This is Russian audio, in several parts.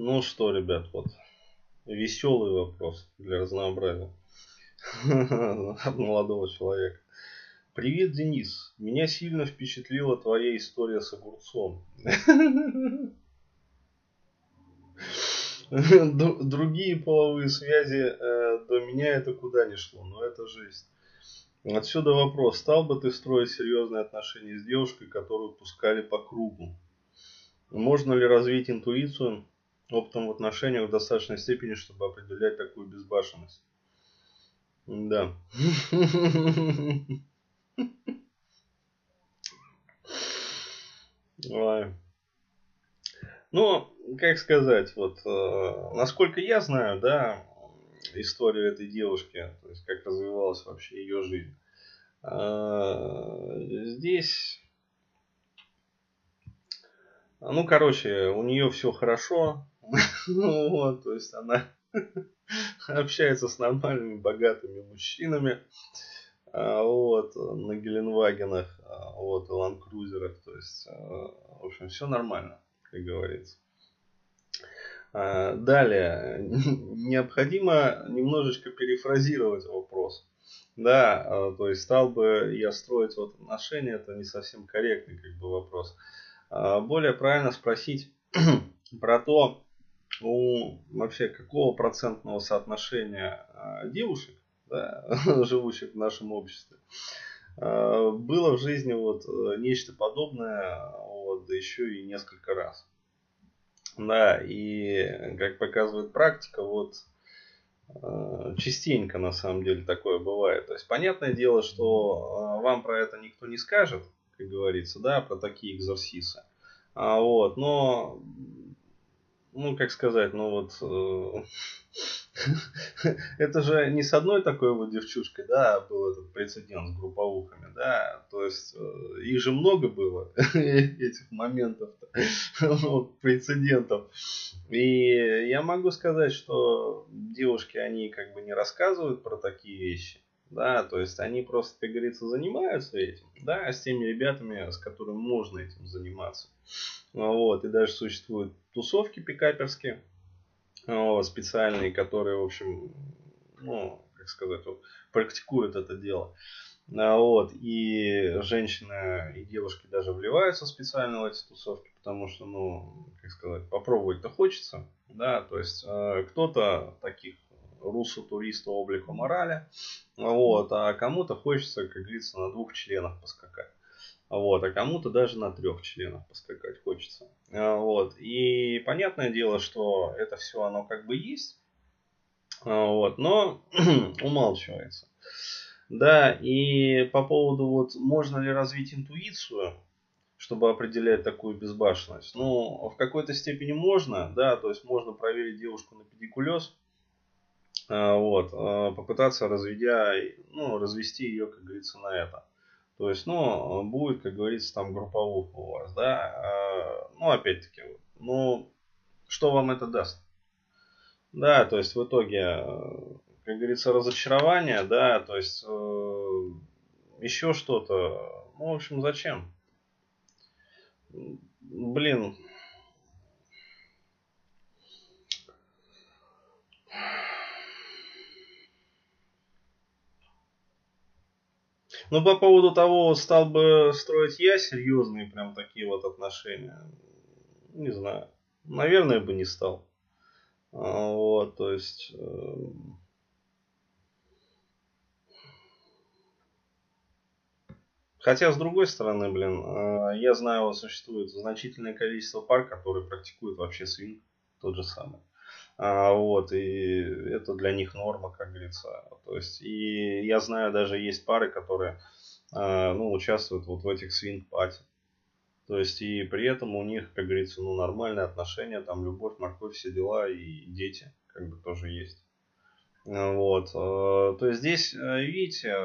Ну что, ребят, вот веселый вопрос для разнообразия от молодого человека. Привет, Денис. Меня сильно впечатлила твоя история с огурцом. Другие половые связи э, до меня это куда не шло, но это жесть. Отсюда вопрос, стал бы ты строить серьезные отношения с девушкой, которую пускали по кругу? Можно ли развить интуицию опытом в отношениях в достаточной степени, чтобы определять такую безбашенность? Да. Ну, как сказать, вот, э, насколько я знаю, да, историю этой девушки, то есть как развивалась вообще ее жизнь. Э, здесь, ну, короче, у нее все хорошо, ну, вот, то есть она общается с нормальными, богатыми мужчинами, а, вот, на Геленвагенах, а, вот, Ланкрузерах, то есть, э, в общем, все нормально как говорится. А, далее, необходимо немножечко перефразировать вопрос. Да, а, то есть стал бы я строить вот отношения, это не совсем корректный как бы вопрос. А, более правильно спросить про то, у вообще какого процентного соотношения девушек, да, живущих в нашем обществе, было в жизни вот нечто подобное вот, еще и несколько раз. Да, и как показывает практика, вот э, частенько на самом деле такое бывает. То есть понятное дело, что э, вам про это никто не скажет, как говорится, да, про такие экзорсисы. А, вот, но, ну, как сказать, ну вот, э, это же не с одной такой вот девчушкой, да, был этот прецедент с групповухами, да, то есть э, их же много было, этих моментов, прецедентов. И я могу сказать, что девушки, они как бы не рассказывают про такие вещи, да, то есть они просто, как говорится, занимаются этим, да, с теми ребятами, с которыми можно этим заниматься. Вот, и даже существуют тусовки пикаперские, специальные, которые, в общем, ну, как сказать, вот, практикуют это дело. Вот, и женщины и девушки даже вливаются специально в эти тусовки, потому что, ну, как сказать, попробовать-то хочется, да, то есть э, кто-то таких русо-туриста облика морали, вот, а кому-то хочется, как говорится, на двух членах поскакать. Вот, а кому-то даже на трех членах поскакать хочется. А, вот. И понятное дело, что это все оно как бы есть. А, вот, но умалчивается. Да, и по поводу вот можно ли развить интуицию, чтобы определять такую безбашенность. Ну, в какой-то степени можно, да, то есть можно проверить девушку на педикулез, вот, попытаться разведя, ну, развести ее, как говорится, на это. То есть, ну, будет, как говорится, там групповуха у вас, да. А, ну, опять-таки, ну, что вам это даст? Да, то есть в итоге, как говорится, разочарование, да, то есть э, еще что-то. Ну, в общем, зачем? Блин, Ну, по поводу того, стал бы строить я серьезные прям такие вот отношения, не знаю. Наверное, бы не стал. А, вот, то есть... Эм, хотя, с другой стороны, блин, э, я знаю, существует значительное количество пар, которые практикуют вообще свинг, тот же самый. А, вот, и это для них норма, как говорится. То есть, и я знаю, даже есть пары, которые а, ну, участвуют вот в этих свинг-пати. То есть, и при этом у них, как говорится, ну, нормальные отношения, там, любовь, морковь, все дела, и дети, как бы, тоже есть. А, вот. А, то есть, здесь, э, видите,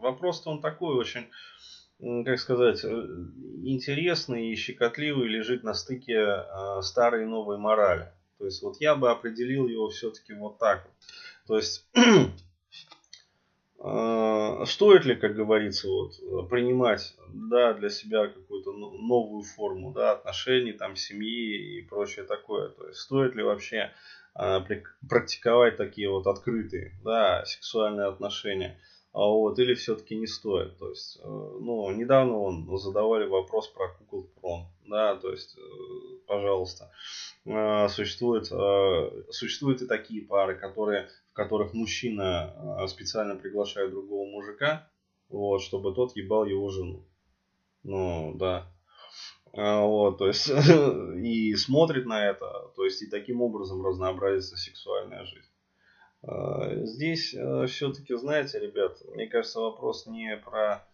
вопрос-то он такой очень, как сказать, э, интересный и щекотливый, лежит на стыке старой и новой морали. То есть вот я бы определил его все-таки вот так. То есть А, стоит ли, как говорится, вот, принимать да, для себя какую-то новую форму да, отношений, там, семьи и прочее такое. То есть стоит ли вообще а, практиковать такие вот открытые да, сексуальные отношения. А вот, или все-таки не стоит. То есть, э, ну, недавно он задавали вопрос про кукол прон. Да, то есть, э, пожалуйста, э, существует, существуют и такие пары, которые которых мужчина специально приглашает другого мужика, вот, чтобы тот ебал его жену. Ну, да. Вот, то есть, и смотрит на это, то есть, и таким образом разнообразится сексуальная жизнь. А, здесь все-таки, знаете, ребят, мне кажется, вопрос не про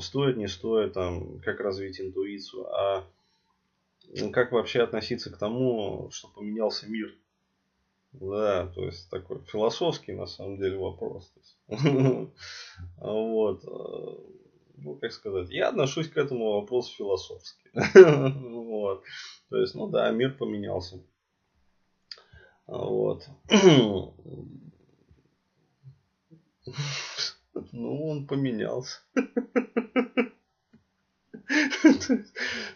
стоит, не стоит, там, как развить интуицию, а как вообще относиться к тому, что поменялся мир да, то есть такой философский на самом деле вопрос. Вот. Э, ну, как сказать, я отношусь к этому вопросу философски. Вот. То есть, ну да, мир поменялся. Вот. Ну, он поменялся.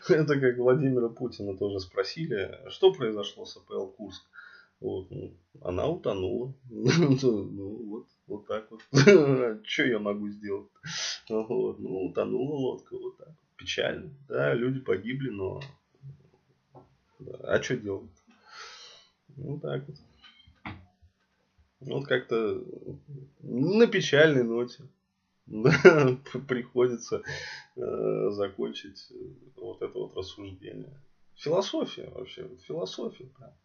Это как Владимира Путина тоже спросили, что произошло с АПЛ Курск. Вот, ну, она утонула. ну, вот, вот так вот. Что я могу сделать? Вот, ну, утонула лодка, вот так. Печально. Да, люди погибли, но... А что делать? Ну, так вот. Вот как-то на печальной ноте приходится э, закончить вот это вот рассуждение. Философия вообще, философия, да.